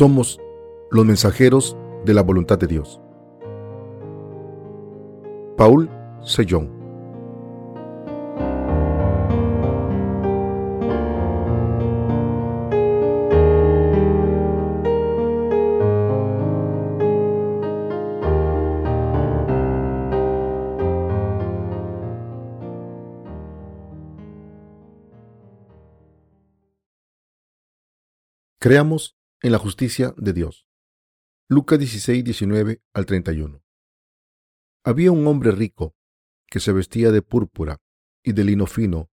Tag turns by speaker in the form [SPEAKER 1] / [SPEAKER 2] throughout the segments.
[SPEAKER 1] Somos los mensajeros de la voluntad de Dios. Paul Sellón Creamos en la justicia de Dios. Lucas 16, 19 al 31. Había un hombre rico que se vestía de púrpura y de lino fino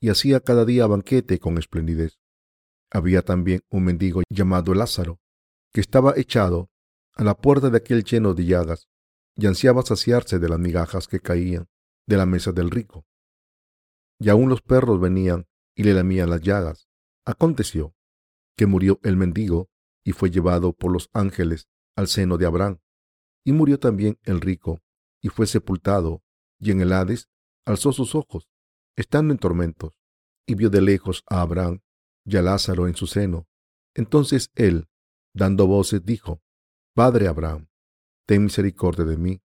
[SPEAKER 1] y hacía cada día banquete con esplendidez. Había también un mendigo llamado Lázaro que estaba echado a la puerta de aquel lleno de llagas y ansiaba saciarse de las migajas que caían de la mesa del rico. Y aun los perros venían y le lamían las llagas. Aconteció que murió el mendigo y fue llevado por los ángeles al seno de Abraham. Y murió también el rico y fue sepultado, y en el Hades alzó sus ojos, estando en tormentos, y vio de lejos a Abraham y a Lázaro en su seno. Entonces él, dando voces, dijo, Padre Abraham, ten misericordia de mí,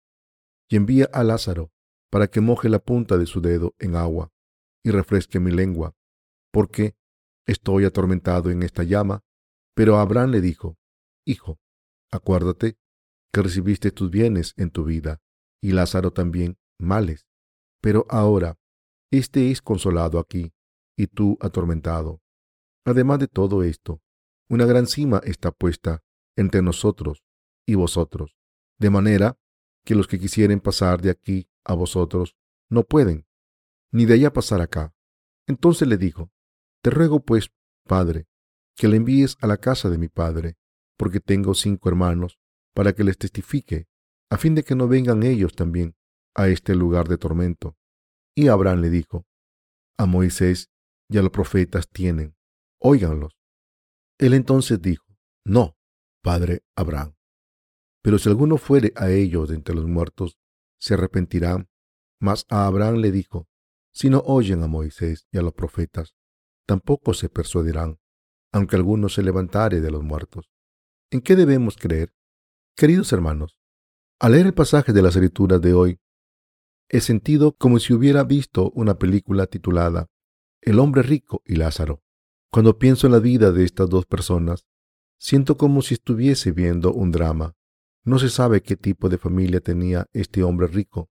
[SPEAKER 1] y envía a Lázaro para que moje la punta de su dedo en agua y refresque mi lengua, porque estoy atormentado en esta llama. Pero Abraham le dijo, Hijo, acuérdate que recibiste tus bienes en tu vida, y Lázaro también males. Pero ahora, éste es consolado aquí, y tú atormentado. Además de todo esto, una gran cima está puesta entre nosotros y vosotros, de manera que los que quisieren pasar de aquí a vosotros no pueden, ni de allá pasar acá. Entonces le dijo, te ruego, pues, Padre, que le envíes a la casa de mi Padre, porque tengo cinco hermanos, para que les testifique, a fin de que no vengan ellos también a este lugar de tormento. Y Abraham le dijo, a Moisés y a los profetas tienen, óiganlos. Él entonces dijo, no, Padre Abraham. Pero si alguno fuere a ellos de entre los muertos, se arrepentirán. Mas a Abraham le dijo, si no oyen a Moisés y a los profetas, tampoco se persuadirán, aunque alguno se levantare de los muertos. ¿En qué debemos creer? Queridos hermanos, al leer el pasaje de las escrituras de hoy, he sentido como si hubiera visto una película titulada El hombre rico y Lázaro. Cuando pienso en la vida de estas dos personas, siento como si estuviese viendo un drama. No se sabe qué tipo de familia tenía este hombre rico,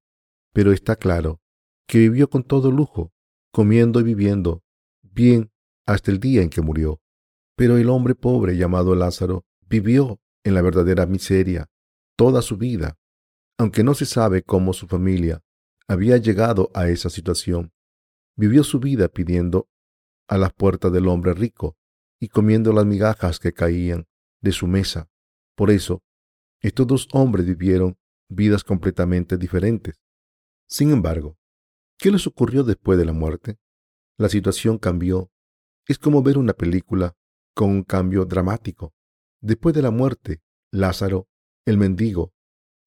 [SPEAKER 1] pero está claro que vivió con todo lujo, comiendo y viviendo bien hasta el día en que murió. Pero el hombre pobre llamado Lázaro vivió en la verdadera miseria toda su vida, aunque no se sabe cómo su familia había llegado a esa situación. Vivió su vida pidiendo a las puertas del hombre rico y comiendo las migajas que caían de su mesa. Por eso, estos dos hombres vivieron vidas completamente diferentes. Sin embargo, ¿qué les ocurrió después de la muerte? La situación cambió. Es como ver una película con un cambio dramático. Después de la muerte, Lázaro, el mendigo,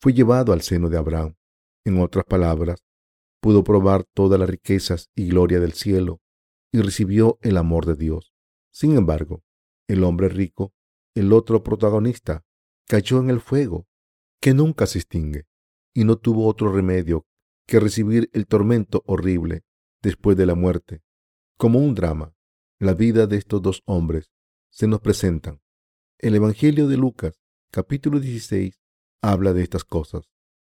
[SPEAKER 1] fue llevado al seno de Abraham. En otras palabras, pudo probar todas las riquezas y gloria del cielo y recibió el amor de Dios. Sin embargo, el hombre rico, el otro protagonista, cayó en el fuego, que nunca se extingue, y no tuvo otro remedio que recibir el tormento horrible después de la muerte. Como un drama, la vida de estos dos hombres se nos presentan. El Evangelio de Lucas, capítulo 16, habla de estas cosas.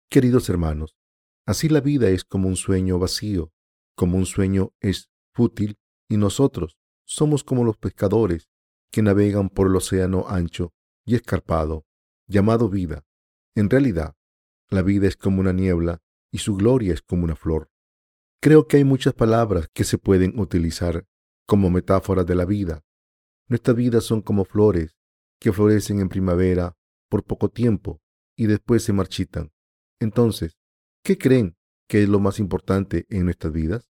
[SPEAKER 1] Queridos hermanos, así la vida es como un sueño vacío, como un sueño es fútil, y nosotros somos como los pescadores que navegan por el océano ancho y escarpado, llamado vida. En realidad, la vida es como una niebla y su gloria es como una flor. Creo que hay muchas palabras que se pueden utilizar como metáforas de la vida. Nuestras vidas son como flores que florecen en primavera por poco tiempo y después se marchitan. Entonces, ¿qué creen que es lo más importante en nuestras vidas?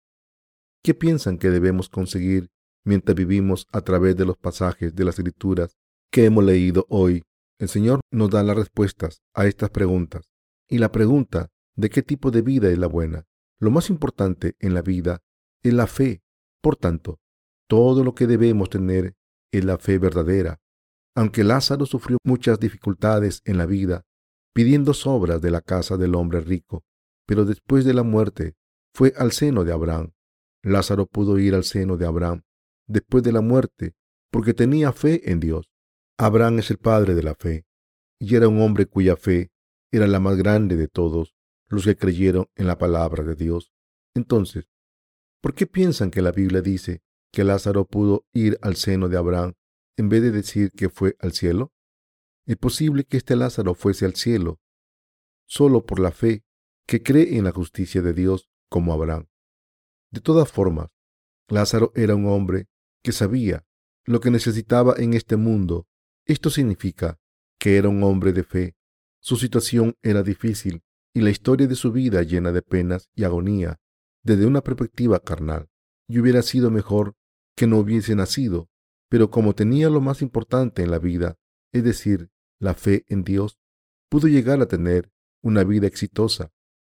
[SPEAKER 1] ¿Qué piensan que debemos conseguir mientras vivimos a través de los pasajes de las escrituras que hemos leído hoy? El Señor nos da las respuestas a estas preguntas. Y la pregunta de qué tipo de vida es la buena lo más importante en la vida es la fe. Por tanto, todo lo que debemos tener es la fe verdadera. Aunque Lázaro sufrió muchas dificultades en la vida, pidiendo sobras de la casa del hombre rico, pero después de la muerte fue al seno de Abraham. Lázaro pudo ir al seno de Abraham después de la muerte porque tenía fe en Dios. Abraham es el padre de la fe y era un hombre cuya fe era la más grande de todos los que creyeron en la palabra de Dios. Entonces, ¿por qué piensan que la Biblia dice que Lázaro pudo ir al seno de Abraham en vez de decir que fue al cielo? Es posible que este Lázaro fuese al cielo solo por la fe que cree en la justicia de Dios como Abraham. De todas formas, Lázaro era un hombre que sabía lo que necesitaba en este mundo. Esto significa que era un hombre de fe. Su situación era difícil y la historia de su vida llena de penas y agonía desde una perspectiva carnal. Y hubiera sido mejor que no hubiese nacido, pero como tenía lo más importante en la vida, es decir, la fe en Dios, pudo llegar a tener una vida exitosa.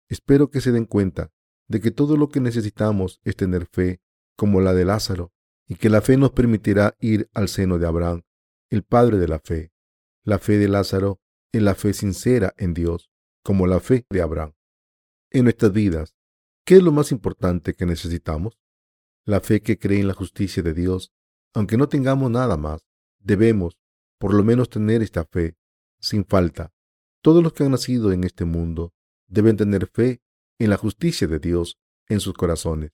[SPEAKER 1] Espero que se den cuenta de que todo lo que necesitamos es tener fe como la de Lázaro y que la fe nos permitirá ir al seno de Abraham, el padre de la fe. La fe de Lázaro es la fe sincera en Dios, como la fe de Abraham. En nuestras vidas, ¿qué es lo más importante que necesitamos? La fe que cree en la justicia de Dios. Aunque no tengamos nada más, debemos por lo menos tener esta fe, sin falta. Todos los que han nacido en este mundo deben tener fe en la justicia de Dios en sus corazones.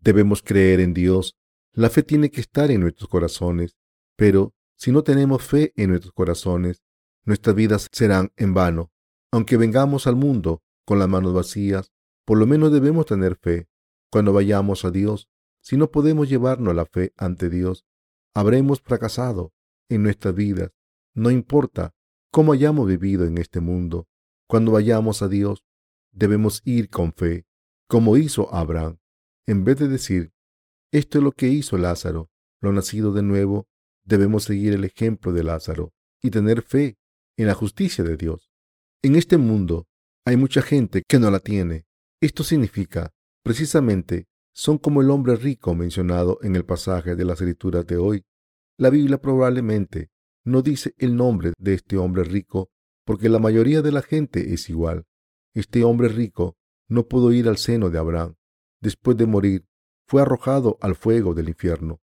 [SPEAKER 1] Debemos creer en Dios. La fe tiene que estar en nuestros corazones, pero si no tenemos fe en nuestros corazones, nuestras vidas serán en vano. Aunque vengamos al mundo con las manos vacías, por lo menos debemos tener fe. Cuando vayamos a Dios, si no podemos llevarnos la fe ante Dios, habremos fracasado en nuestras vidas. No importa cómo hayamos vivido en este mundo. Cuando vayamos a Dios, debemos ir con fe, como hizo Abraham, en vez de decir, esto es lo que hizo Lázaro, lo nacido de nuevo, debemos seguir el ejemplo de Lázaro y tener fe en la justicia de Dios. En este mundo hay mucha gente que no la tiene. Esto significa, precisamente, son como el hombre rico mencionado en el pasaje de las escrituras de hoy. La Biblia probablemente no dice el nombre de este hombre rico porque la mayoría de la gente es igual. Este hombre rico no pudo ir al seno de Abraham. Después de morir, fue arrojado al fuego del infierno.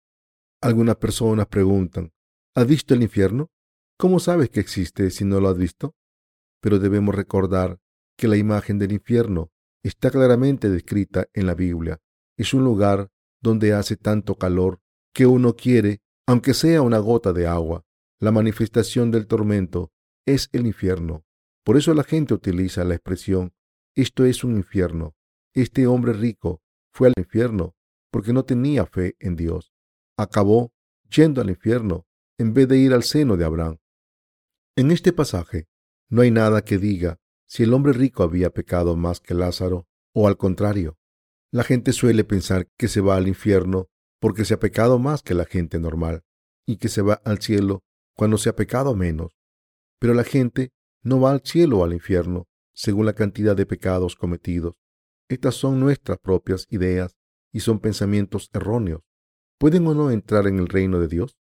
[SPEAKER 1] Algunas personas preguntan, ¿has visto el infierno? ¿Cómo sabes que existe si no lo has visto? Pero debemos recordar que la imagen del infierno está claramente descrita en la Biblia. Es un lugar donde hace tanto calor que uno quiere, aunque sea una gota de agua. La manifestación del tormento es el infierno. Por eso la gente utiliza la expresión, esto es un infierno. Este hombre rico fue al infierno porque no tenía fe en Dios. Acabó yendo al infierno en vez de ir al seno de Abraham. En este pasaje no hay nada que diga si el hombre rico había pecado más que Lázaro o al contrario. La gente suele pensar que se va al infierno porque se ha pecado más que la gente normal y que se va al cielo cuando se ha pecado menos. Pero la gente no va al cielo o al infierno según la cantidad de pecados cometidos. Estas son nuestras propias ideas y son pensamientos erróneos. ¿Pueden o no entrar en el reino de Dios?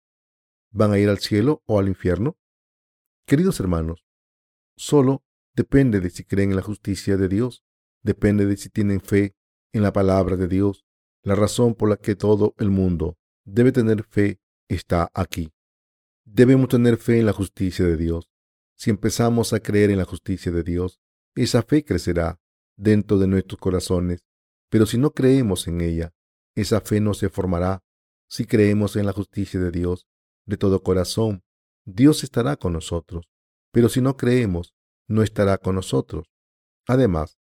[SPEAKER 1] ¿Van a ir al cielo o al infierno? Queridos hermanos, solo depende de si creen en la justicia de Dios, depende de si tienen fe en la palabra de Dios. La razón por la que todo el mundo debe tener fe está aquí. Debemos tener fe en la justicia de Dios. Si empezamos a creer en la justicia de Dios, esa fe crecerá dentro de nuestros corazones. Pero si no creemos en ella, esa fe no se formará. Si creemos en la justicia de Dios de todo corazón, Dios estará con nosotros. Pero si no creemos, no estará con nosotros. Además,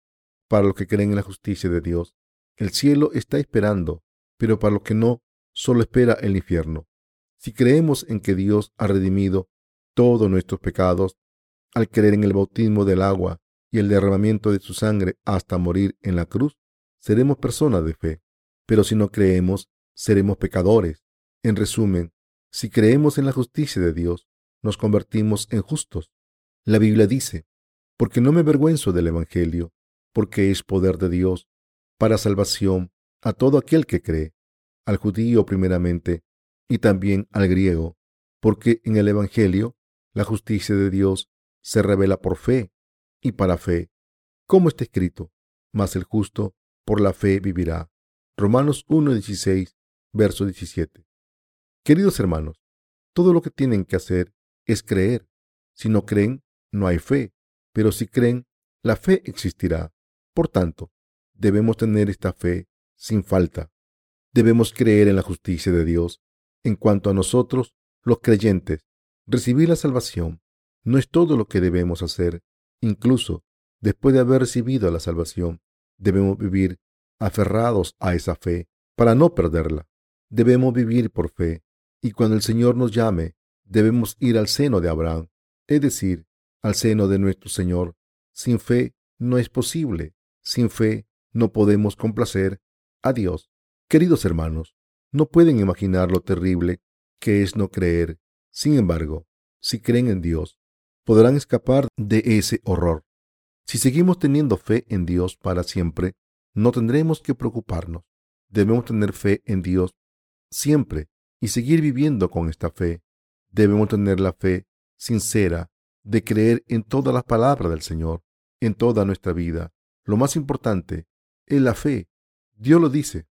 [SPEAKER 1] para los que creen en la justicia de Dios, el cielo está esperando, pero para los que no, solo espera el infierno. Si creemos en que Dios ha redimido todos nuestros pecados, al creer en el bautismo del agua y el derramamiento de su sangre hasta morir en la cruz, seremos personas de fe. Pero si no creemos, seremos pecadores. En resumen, si creemos en la justicia de Dios, nos convertimos en justos. La Biblia dice, porque no me avergüenzo del Evangelio, porque es poder de Dios para salvación a todo aquel que cree, al judío primeramente y también al griego, porque en el Evangelio La justicia de Dios se revela por fe y para fe, como está escrito, mas el justo por la fe vivirá. Romanos 1.16, verso 17. Queridos hermanos, todo lo que tienen que hacer es creer. Si no creen, no hay fe, pero si creen, la fe existirá. Por tanto, debemos tener esta fe sin falta. Debemos creer en la justicia de Dios. En cuanto a nosotros, los creyentes, recibir la salvación no es todo lo que debemos hacer. Incluso después de haber recibido la salvación, debemos vivir aferrados a esa fe para no perderla. Debemos vivir por fe y cuando el Señor nos llame, debemos ir al seno de Abraham, es decir, al seno de nuestro Señor. Sin fe no es posible. Sin fe no podemos complacer a Dios. Queridos hermanos, no pueden imaginar lo terrible que es no creer. Sin embargo, si creen en Dios, podrán escapar de ese horror. Si seguimos teniendo fe en Dios para siempre, no tendremos que preocuparnos. Debemos tener fe en Dios siempre y seguir viviendo con esta fe. Debemos tener la fe sincera de creer en todas las palabras del Señor, en toda nuestra vida. Lo más importante es la fe. Dios lo dice.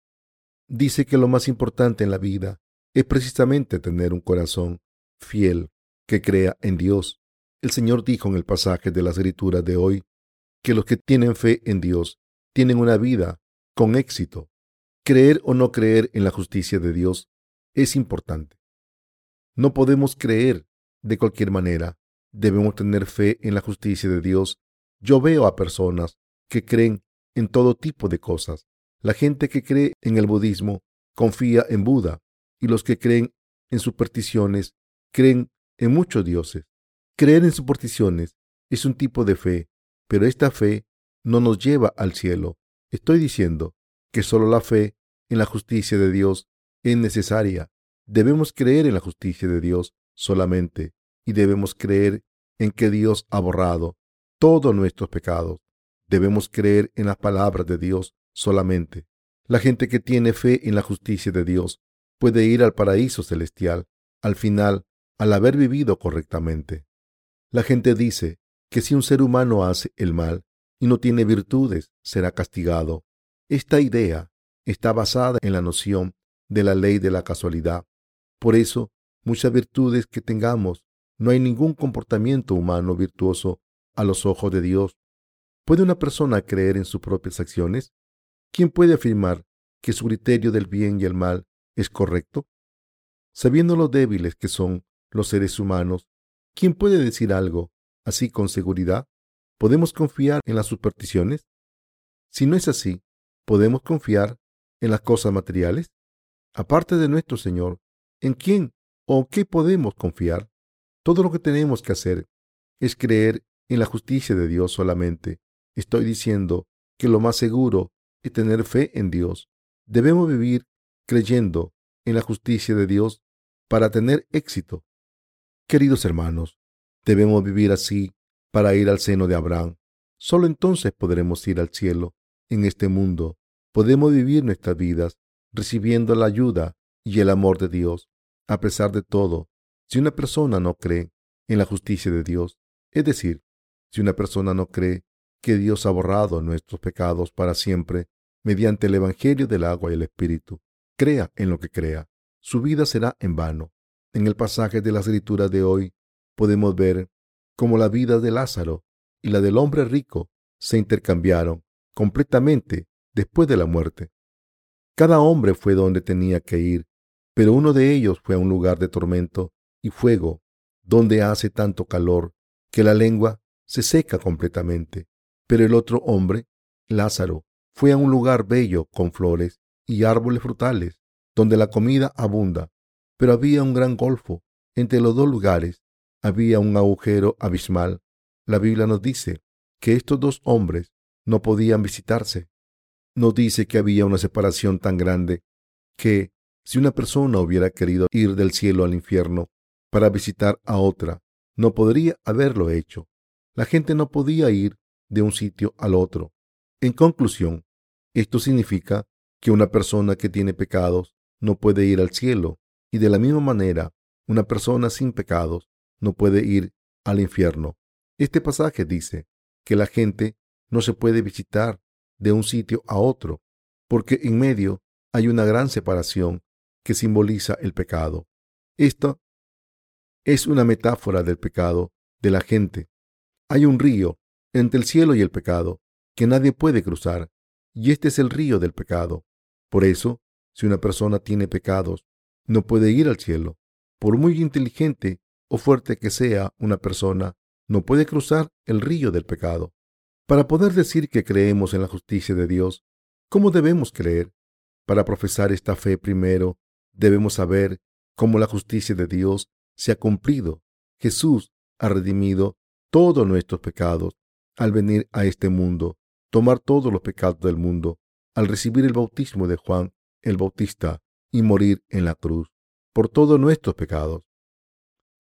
[SPEAKER 1] Dice que lo más importante en la vida es precisamente tener un corazón fiel que crea en Dios. El Señor dijo en el pasaje de la Escritura de hoy que los que tienen fe en Dios tienen una vida con éxito. Creer o no creer en la justicia de Dios es importante. No podemos creer de cualquier manera. Debemos tener fe en la justicia de Dios. Yo veo a personas que creen en todo tipo de cosas. La gente que cree en el budismo confía en Buda y los que creen en supersticiones creen en muchos dioses. Creer en supersticiones es un tipo de fe, pero esta fe no nos lleva al cielo. Estoy diciendo que solo la fe en la justicia de Dios es necesaria. Debemos creer en la justicia de Dios solamente y debemos creer en que Dios ha borrado todos nuestros pecados. Debemos creer en las palabras de Dios solamente. La gente que tiene fe en la justicia de Dios puede ir al paraíso celestial al final al haber vivido correctamente. La gente dice que si un ser humano hace el mal y no tiene virtudes, será castigado. Esta idea está basada en la noción de la ley de la casualidad. Por eso, muchas virtudes que tengamos, no hay ningún comportamiento humano virtuoso a los ojos de Dios. ¿Puede una persona creer en sus propias acciones? ¿Quién puede afirmar que su criterio del bien y el mal es correcto? Sabiendo lo débiles que son los seres humanos, ¿quién puede decir algo así con seguridad? ¿Podemos confiar en las supersticiones? Si no es así, ¿podemos confiar en las cosas materiales? Aparte de nuestro Señor, ¿en quién o qué podemos confiar? Todo lo que tenemos que hacer es creer en la justicia de Dios solamente. Estoy diciendo que lo más seguro es tener fe en Dios. Debemos vivir creyendo en la justicia de Dios para tener éxito. Queridos hermanos, debemos vivir así para ir al seno de Abraham. Solo entonces podremos ir al cielo. En este mundo podemos vivir nuestras vidas recibiendo la ayuda y el amor de Dios. A pesar de todo, si una persona no cree en la justicia de Dios, es decir, si una persona no cree que Dios ha borrado nuestros pecados para siempre mediante el Evangelio del agua y el Espíritu, crea en lo que crea, su vida será en vano. En el pasaje de la escritura de hoy podemos ver cómo la vida de Lázaro y la del hombre rico se intercambiaron completamente después de la muerte. Cada hombre fue donde tenía que ir, pero uno de ellos fue a un lugar de tormento y fuego, donde hace tanto calor que la lengua se seca completamente. Pero el otro hombre, Lázaro, fue a un lugar bello con flores y árboles frutales, donde la comida abunda pero había un gran golfo entre los dos lugares. Había un agujero abismal. La Biblia nos dice que estos dos hombres no podían visitarse. Nos dice que había una separación tan grande que si una persona hubiera querido ir del cielo al infierno para visitar a otra, no podría haberlo hecho. La gente no podía ir de un sitio al otro. En conclusión, esto significa que una persona que tiene pecados no puede ir al cielo y de la misma manera, una persona sin pecados no puede ir al infierno. Este pasaje dice que la gente no se puede visitar de un sitio a otro, porque en medio hay una gran separación que simboliza el pecado. Esto es una metáfora del pecado de la gente. Hay un río entre el cielo y el pecado que nadie puede cruzar, y este es el río del pecado. Por eso, si una persona tiene pecados, no puede ir al cielo. Por muy inteligente o fuerte que sea una persona, no puede cruzar el río del pecado. Para poder decir que creemos en la justicia de Dios, ¿cómo debemos creer? Para profesar esta fe primero, debemos saber cómo la justicia de Dios se ha cumplido. Jesús ha redimido todos nuestros pecados al venir a este mundo, tomar todos los pecados del mundo, al recibir el bautismo de Juan el Bautista y morir en la cruz por todos nuestros pecados.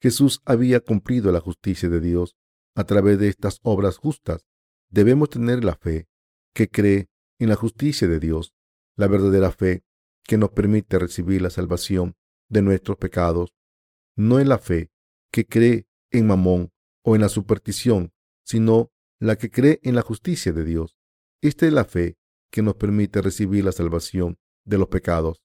[SPEAKER 1] Jesús había cumplido la justicia de Dios a través de estas obras justas. Debemos tener la fe que cree en la justicia de Dios, la verdadera fe que nos permite recibir la salvación de nuestros pecados, no en la fe que cree en Mamón o en la superstición, sino la que cree en la justicia de Dios. Esta es la fe que nos permite recibir la salvación de los pecados.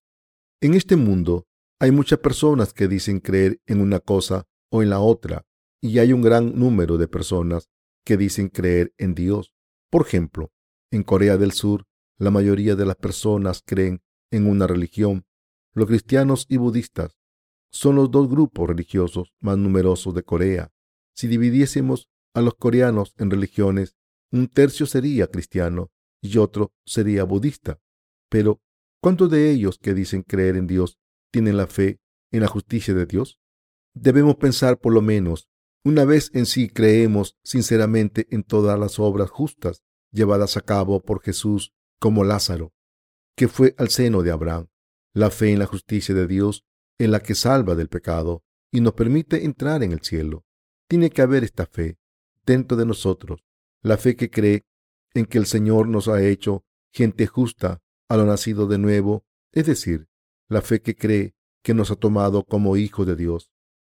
[SPEAKER 1] En este mundo hay muchas personas que dicen creer en una cosa o en la otra, y hay un gran número de personas que dicen creer en Dios. Por ejemplo, en Corea del Sur, la mayoría de las personas creen en una religión. Los cristianos y budistas son los dos grupos religiosos más numerosos de Corea. Si dividiésemos a los coreanos en religiones, un tercio sería cristiano y otro sería budista. Pero, ¿cuántos de ellos que dicen creer en Dios tienen la fe en la justicia de Dios? Debemos pensar por lo menos una vez en sí creemos sinceramente en todas las obras justas llevadas a cabo por Jesús como Lázaro, que fue al seno de Abraham, la fe en la justicia de Dios en la que salva del pecado y nos permite entrar en el cielo. Tiene que haber esta fe dentro de nosotros, la fe que cree en que el Señor nos ha hecho gente justa a lo nacido de nuevo, es decir, la fe que cree que nos ha tomado como hijos de Dios.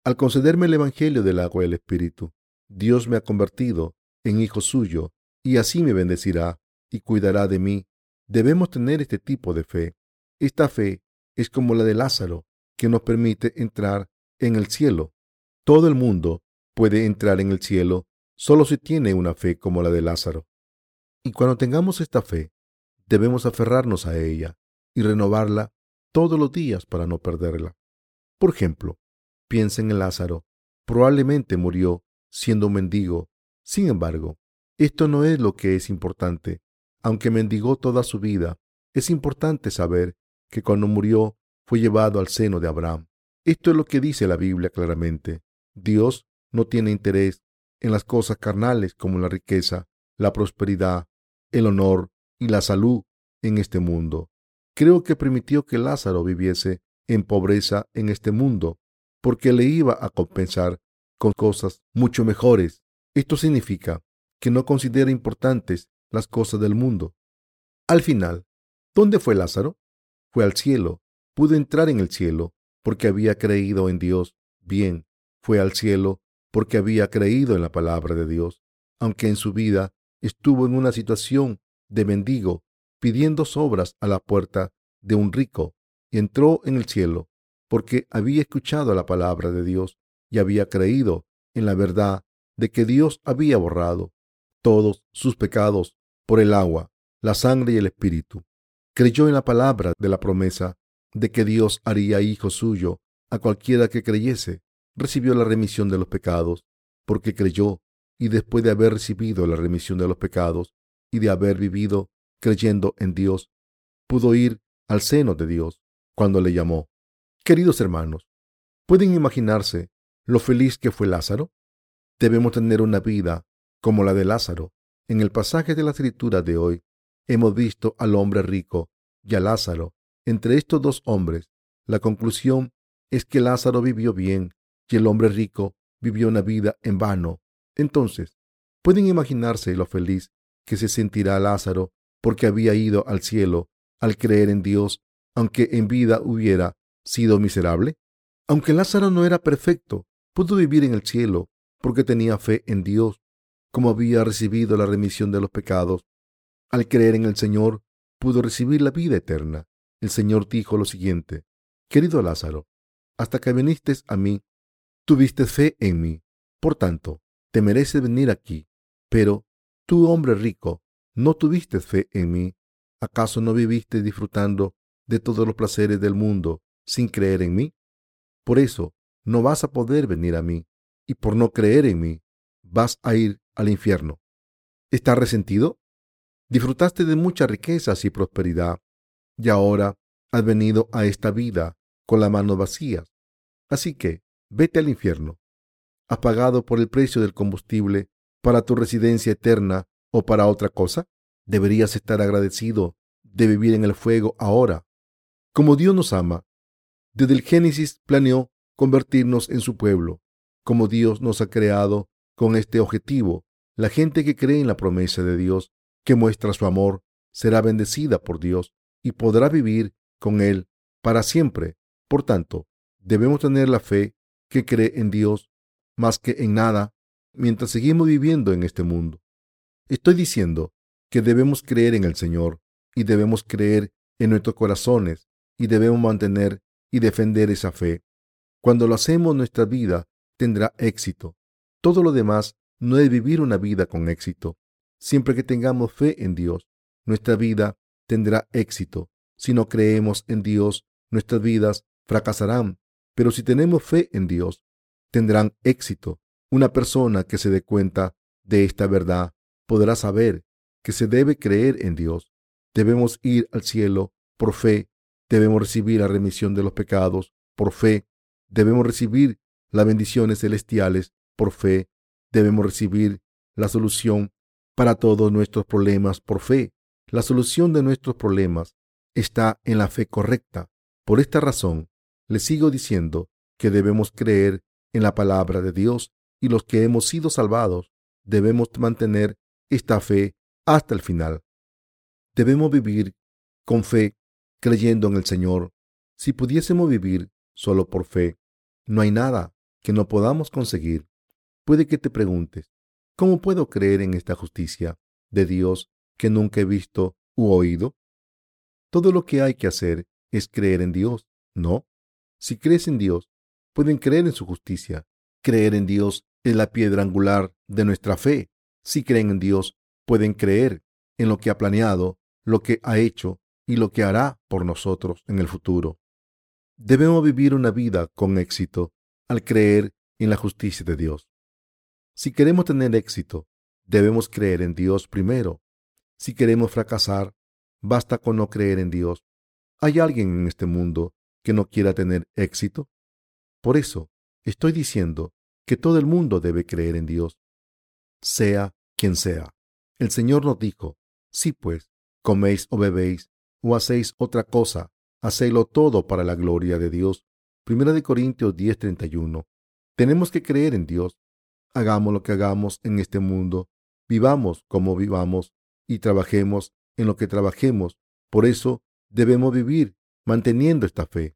[SPEAKER 1] Al concederme el Evangelio del agua y el Espíritu, Dios me ha convertido en hijo suyo y así me bendecirá y cuidará de mí. Debemos tener este tipo de fe. Esta fe es como la de Lázaro, que nos permite entrar en el cielo. Todo el mundo puede entrar en el cielo solo si tiene una fe como la de Lázaro. Y cuando tengamos esta fe, debemos aferrarnos a ella y renovarla todos los días para no perderla. Por ejemplo, piensen en Lázaro. Probablemente murió siendo un mendigo. Sin embargo, esto no es lo que es importante. Aunque mendigó toda su vida, es importante saber que cuando murió fue llevado al seno de Abraham. Esto es lo que dice la Biblia claramente. Dios no tiene interés en las cosas carnales como la riqueza, la prosperidad, el honor y la salud en este mundo. Creo que permitió que Lázaro viviese en pobreza en este mundo porque le iba a compensar con cosas mucho mejores. Esto significa que no considera importantes las cosas del mundo. Al final, ¿dónde fue Lázaro? Fue al cielo. Pudo entrar en el cielo porque había creído en Dios. Bien, fue al cielo porque había creído en la palabra de Dios, aunque en su vida estuvo en una situación de mendigo, pidiendo sobras a la puerta de un rico, y entró en el cielo, porque había escuchado la palabra de Dios y había creído en la verdad de que Dios había borrado todos sus pecados por el agua, la sangre y el espíritu. Creyó en la palabra de la promesa de que Dios haría hijo suyo a cualquiera que creyese recibió la remisión de los pecados, porque creyó, y después de haber recibido la remisión de los pecados y de haber vivido creyendo en Dios, pudo ir al seno de Dios cuando le llamó. Queridos hermanos, ¿pueden imaginarse lo feliz que fue Lázaro? Debemos tener una vida como la de Lázaro. En el pasaje de la escritura de hoy hemos visto al hombre rico y a Lázaro. Entre estos dos hombres, la conclusión es que Lázaro vivió bien y el hombre rico vivió una vida en vano. Entonces, ¿pueden imaginarse lo feliz que se sentirá Lázaro porque había ido al cielo al creer en Dios, aunque en vida hubiera sido miserable? Aunque Lázaro no era perfecto, pudo vivir en el cielo porque tenía fe en Dios, como había recibido la remisión de los pecados. Al creer en el Señor, pudo recibir la vida eterna. El Señor dijo lo siguiente, Querido Lázaro, hasta que viniste a mí, tuviste fe en mí. Por tanto, te mereces venir aquí. Pero tú, hombre rico, no tuviste fe en mí. ¿Acaso no viviste disfrutando de todos los placeres del mundo sin creer en mí? Por eso, no vas a poder venir a mí. Y por no creer en mí, vas a ir al infierno. ¿Estás resentido? Disfrutaste de muchas riquezas y prosperidad, y ahora has venido a esta vida con las manos vacías. Así que, vete al infierno. ¿Has pagado por el precio del combustible para tu residencia eterna o para otra cosa? Deberías estar agradecido de vivir en el fuego ahora. Como Dios nos ama, desde el Génesis planeó convertirnos en su pueblo. Como Dios nos ha creado con este objetivo, la gente que cree en la promesa de Dios, que muestra su amor, será bendecida por Dios y podrá vivir con Él para siempre. Por tanto, debemos tener la fe que cree en Dios más que en nada mientras seguimos viviendo en este mundo. Estoy diciendo que debemos creer en el Señor y debemos creer en nuestros corazones y debemos mantener y defender esa fe. Cuando lo hacemos, nuestra vida tendrá éxito. Todo lo demás no es vivir una vida con éxito. Siempre que tengamos fe en Dios, nuestra vida tendrá éxito. Si no creemos en Dios, nuestras vidas fracasarán. Pero si tenemos fe en Dios, tendrán éxito. Una persona que se dé cuenta de esta verdad podrá saber que se debe creer en Dios. Debemos ir al cielo por fe. Debemos recibir la remisión de los pecados por fe. Debemos recibir las bendiciones celestiales por fe. Debemos recibir la solución para todos nuestros problemas por fe. La solución de nuestros problemas está en la fe correcta. Por esta razón, le sigo diciendo que debemos creer en la palabra de Dios y los que hemos sido salvados debemos mantener esta fe hasta el final. Debemos vivir con fe, creyendo en el Señor. Si pudiésemos vivir solo por fe, no hay nada que no podamos conseguir. Puede que te preguntes, ¿cómo puedo creer en esta justicia de Dios que nunca he visto u oído? Todo lo que hay que hacer es creer en Dios, ¿no? Si crees en Dios, pueden creer en su justicia. Creer en Dios es la piedra angular de nuestra fe. Si creen en Dios, pueden creer en lo que ha planeado, lo que ha hecho y lo que hará por nosotros en el futuro. Debemos vivir una vida con éxito al creer en la justicia de Dios. Si queremos tener éxito, debemos creer en Dios primero. Si queremos fracasar, basta con no creer en Dios. ¿Hay alguien en este mundo que no quiera tener éxito? Por eso estoy diciendo que todo el mundo debe creer en Dios, sea quien sea. El Señor nos dijo, si pues, coméis o bebéis o hacéis otra cosa, hacedlo todo para la gloria de Dios. Primera de Corintios 10:31. Tenemos que creer en Dios. Hagamos lo que hagamos en este mundo, vivamos como vivamos y trabajemos en lo que trabajemos. Por eso debemos vivir manteniendo esta fe.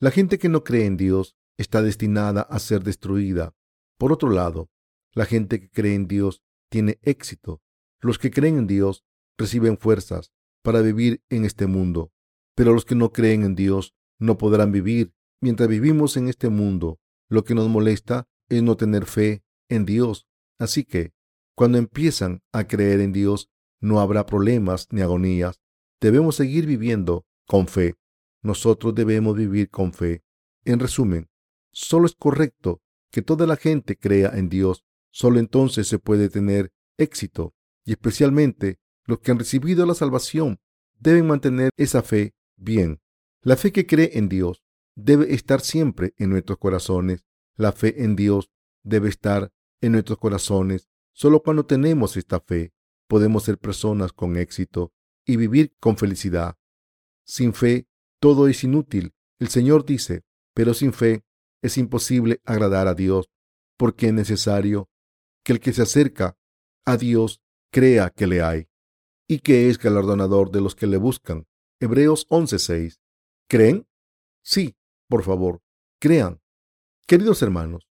[SPEAKER 1] La gente que no cree en Dios está destinada a ser destruida. Por otro lado, la gente que cree en Dios tiene éxito. Los que creen en Dios reciben fuerzas para vivir en este mundo, pero los que no creen en Dios no podrán vivir. Mientras vivimos en este mundo, lo que nos molesta es no tener fe en Dios. Así que, cuando empiezan a creer en Dios, no habrá problemas ni agonías. Debemos seguir viviendo con fe. Nosotros debemos vivir con fe. En resumen, solo es correcto que toda la gente crea en Dios. Solo entonces se puede tener éxito. Y especialmente los que han recibido la salvación deben mantener esa fe bien. La fe que cree en Dios debe estar siempre en nuestros corazones. La fe en Dios debe estar en nuestros corazones. Solo cuando tenemos esta fe podemos ser personas con éxito y vivir con felicidad. Sin fe todo es inútil. El Señor dice, pero sin fe es imposible agradar a Dios, porque es necesario que el que se acerca a Dios crea que le hay y que es galardonador de los que le buscan. Hebreos 11:6. ¿Creen? Sí, por favor, crean. Queridos hermanos,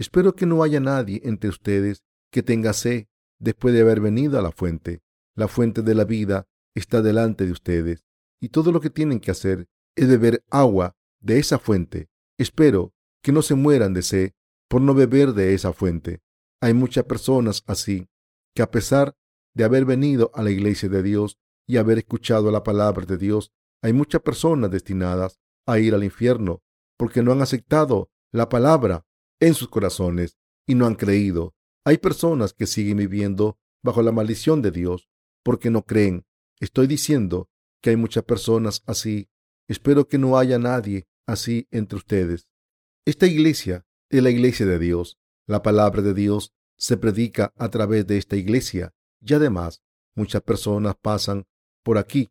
[SPEAKER 1] Espero que no haya nadie entre ustedes que tenga sed después de haber venido a la fuente. La fuente de la vida está delante de ustedes y todo lo que tienen que hacer es beber agua de esa fuente. Espero que no se mueran de sed por no beber de esa fuente. Hay muchas personas así que a pesar de haber venido a la iglesia de Dios y haber escuchado la palabra de Dios, hay muchas personas destinadas a ir al infierno porque no han aceptado la palabra en sus corazones y no han creído. Hay personas que siguen viviendo bajo la maldición de Dios porque no creen. Estoy diciendo que hay muchas personas así. Espero que no haya nadie así entre ustedes. Esta iglesia es la iglesia de Dios. La palabra de Dios se predica a través de esta iglesia y además muchas personas pasan por aquí.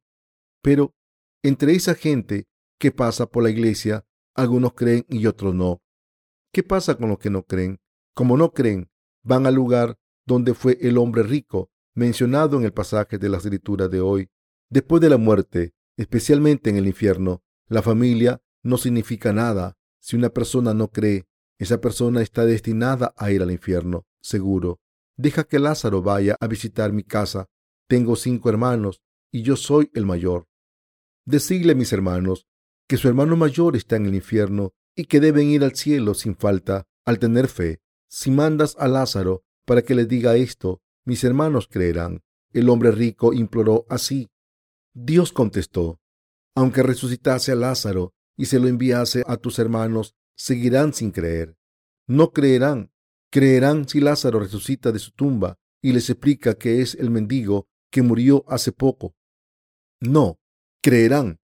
[SPEAKER 1] Pero entre esa gente que pasa por la iglesia, algunos creen y otros no. ¿Qué pasa con los que no creen? Como no creen, van al lugar donde fue el hombre rico mencionado en el pasaje de la escritura de hoy. Después de la muerte, especialmente en el infierno, la familia no significa nada. Si una persona no cree, esa persona está destinada a ir al infierno, seguro. Deja que Lázaro vaya a visitar mi casa. Tengo cinco hermanos y yo soy el mayor. Decidle a mis hermanos que su hermano mayor está en el infierno y que deben ir al cielo sin falta al tener fe. Si mandas a Lázaro para que les diga esto, mis hermanos creerán. El hombre rico imploró así. Dios contestó, aunque resucitase a Lázaro y se lo enviase a tus hermanos, seguirán sin creer. No creerán. Creerán si Lázaro resucita de su tumba y les explica que es el mendigo que murió hace poco. No, creerán.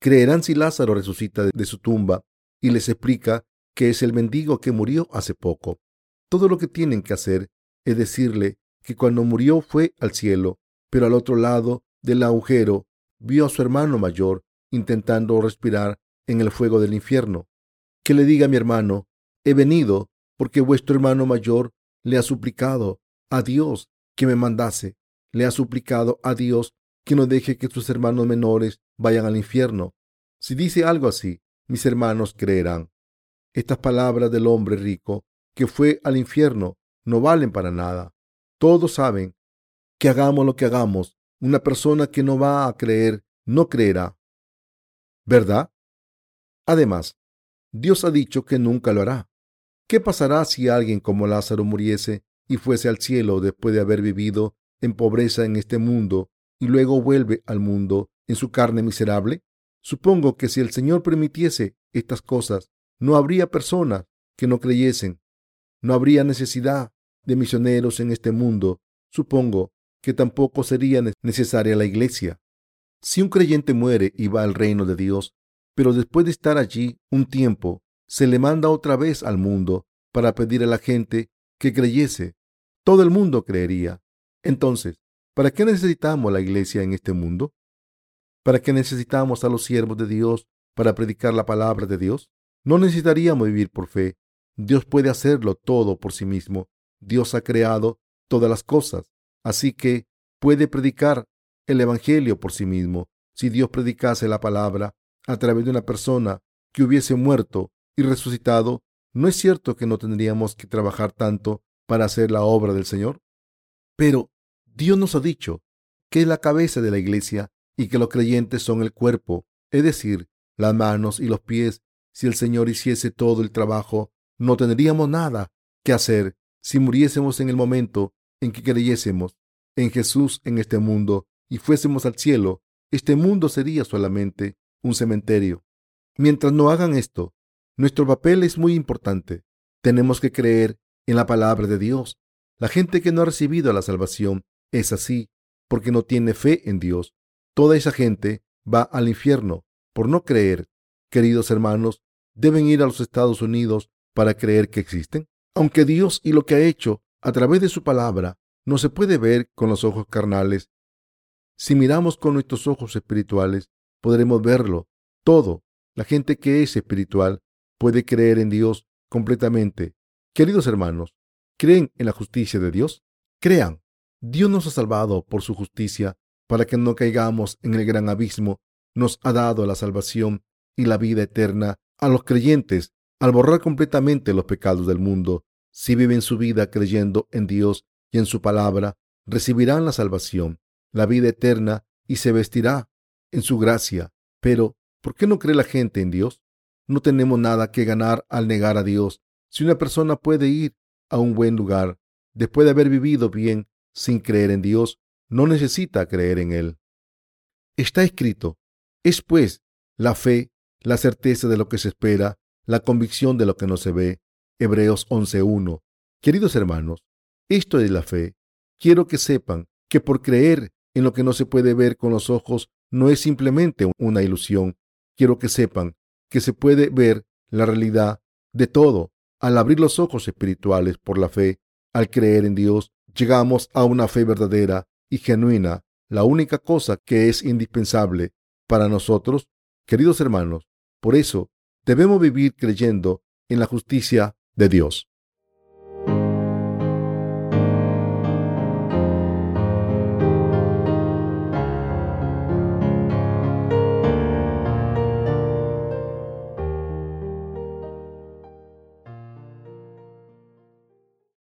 [SPEAKER 1] Creerán si Lázaro resucita de su tumba y les explica que es el mendigo que murió hace poco. Todo lo que tienen que hacer es decirle que cuando murió fue al cielo, pero al otro lado del agujero vio a su hermano mayor intentando respirar en el fuego del infierno. Que le diga a mi hermano, he venido porque vuestro hermano mayor le ha suplicado a Dios que me mandase, le ha suplicado a Dios que no deje que sus hermanos menores vayan al infierno. Si dice algo así, mis hermanos creerán. Estas palabras del hombre rico que fue al infierno no valen para nada. Todos saben que hagamos lo que hagamos, una persona que no va a creer no creerá. ¿Verdad? Además, Dios ha dicho que nunca lo hará. ¿Qué pasará si alguien como Lázaro muriese y fuese al cielo después de haber vivido en pobreza en este mundo y luego vuelve al mundo en su carne miserable? Supongo que si el Señor permitiese estas cosas, no habría personas que no creyesen. No habría necesidad de misioneros en este mundo. Supongo que tampoco sería necesaria la iglesia. Si un creyente muere y va al reino de Dios, pero después de estar allí un tiempo, se le manda otra vez al mundo para pedir a la gente que creyese, todo el mundo creería. Entonces, ¿para qué necesitamos la iglesia en este mundo? ¿Para qué necesitamos a los siervos de Dios para predicar la palabra de Dios? No necesitaríamos vivir por fe. Dios puede hacerlo todo por sí mismo. Dios ha creado todas las cosas, así que puede predicar el Evangelio por sí mismo. Si Dios predicase la palabra a través de una persona que hubiese muerto y resucitado, ¿no es cierto que no tendríamos que trabajar tanto para hacer la obra del Señor? Pero Dios nos ha dicho que es la cabeza de la iglesia y que los creyentes son el cuerpo, es decir, las manos y los pies. Si el Señor hiciese todo el trabajo, no tendríamos nada que hacer si muriésemos en el momento en que creyésemos en Jesús en este mundo y fuésemos al cielo, este mundo sería solamente un cementerio. Mientras no hagan esto, nuestro papel es muy importante. Tenemos que creer en la palabra de Dios. La gente que no ha recibido la salvación es así porque no tiene fe en Dios. Toda esa gente va al infierno por no creer. Queridos hermanos, deben ir a los Estados Unidos para creer que existen. Aunque Dios y lo que ha hecho a través de su palabra no se puede ver con los ojos carnales, si miramos con nuestros ojos espirituales, podremos verlo todo. La gente que es espiritual puede creer en Dios completamente. Queridos hermanos, ¿creen en la justicia de Dios? Crean. Dios nos ha salvado por su justicia para que no caigamos en el gran abismo, nos ha dado la salvación y la vida eterna a los creyentes al borrar completamente los pecados del mundo. si viven su vida creyendo en Dios y en su palabra, recibirán la salvación, la vida eterna y se vestirá en su gracia. Pero, ¿por qué no cree la gente en Dios? No tenemos nada que ganar al negar a Dios. Si una persona puede ir a un buen lugar después de haber vivido bien sin creer en Dios, no necesita creer en Él. Está escrito, es pues la fe, la certeza de lo que se espera, la convicción de lo que no se ve. Hebreos 11.1. Queridos hermanos, esto es la fe. Quiero que sepan que por creer en lo que no se puede ver con los ojos no es simplemente una ilusión. Quiero que sepan que se puede ver la realidad de todo. Al abrir los ojos espirituales por la fe, al creer en Dios, llegamos a una fe verdadera y genuina, la única cosa que es indispensable para nosotros, queridos hermanos. Por eso debemos vivir creyendo en la justicia de Dios.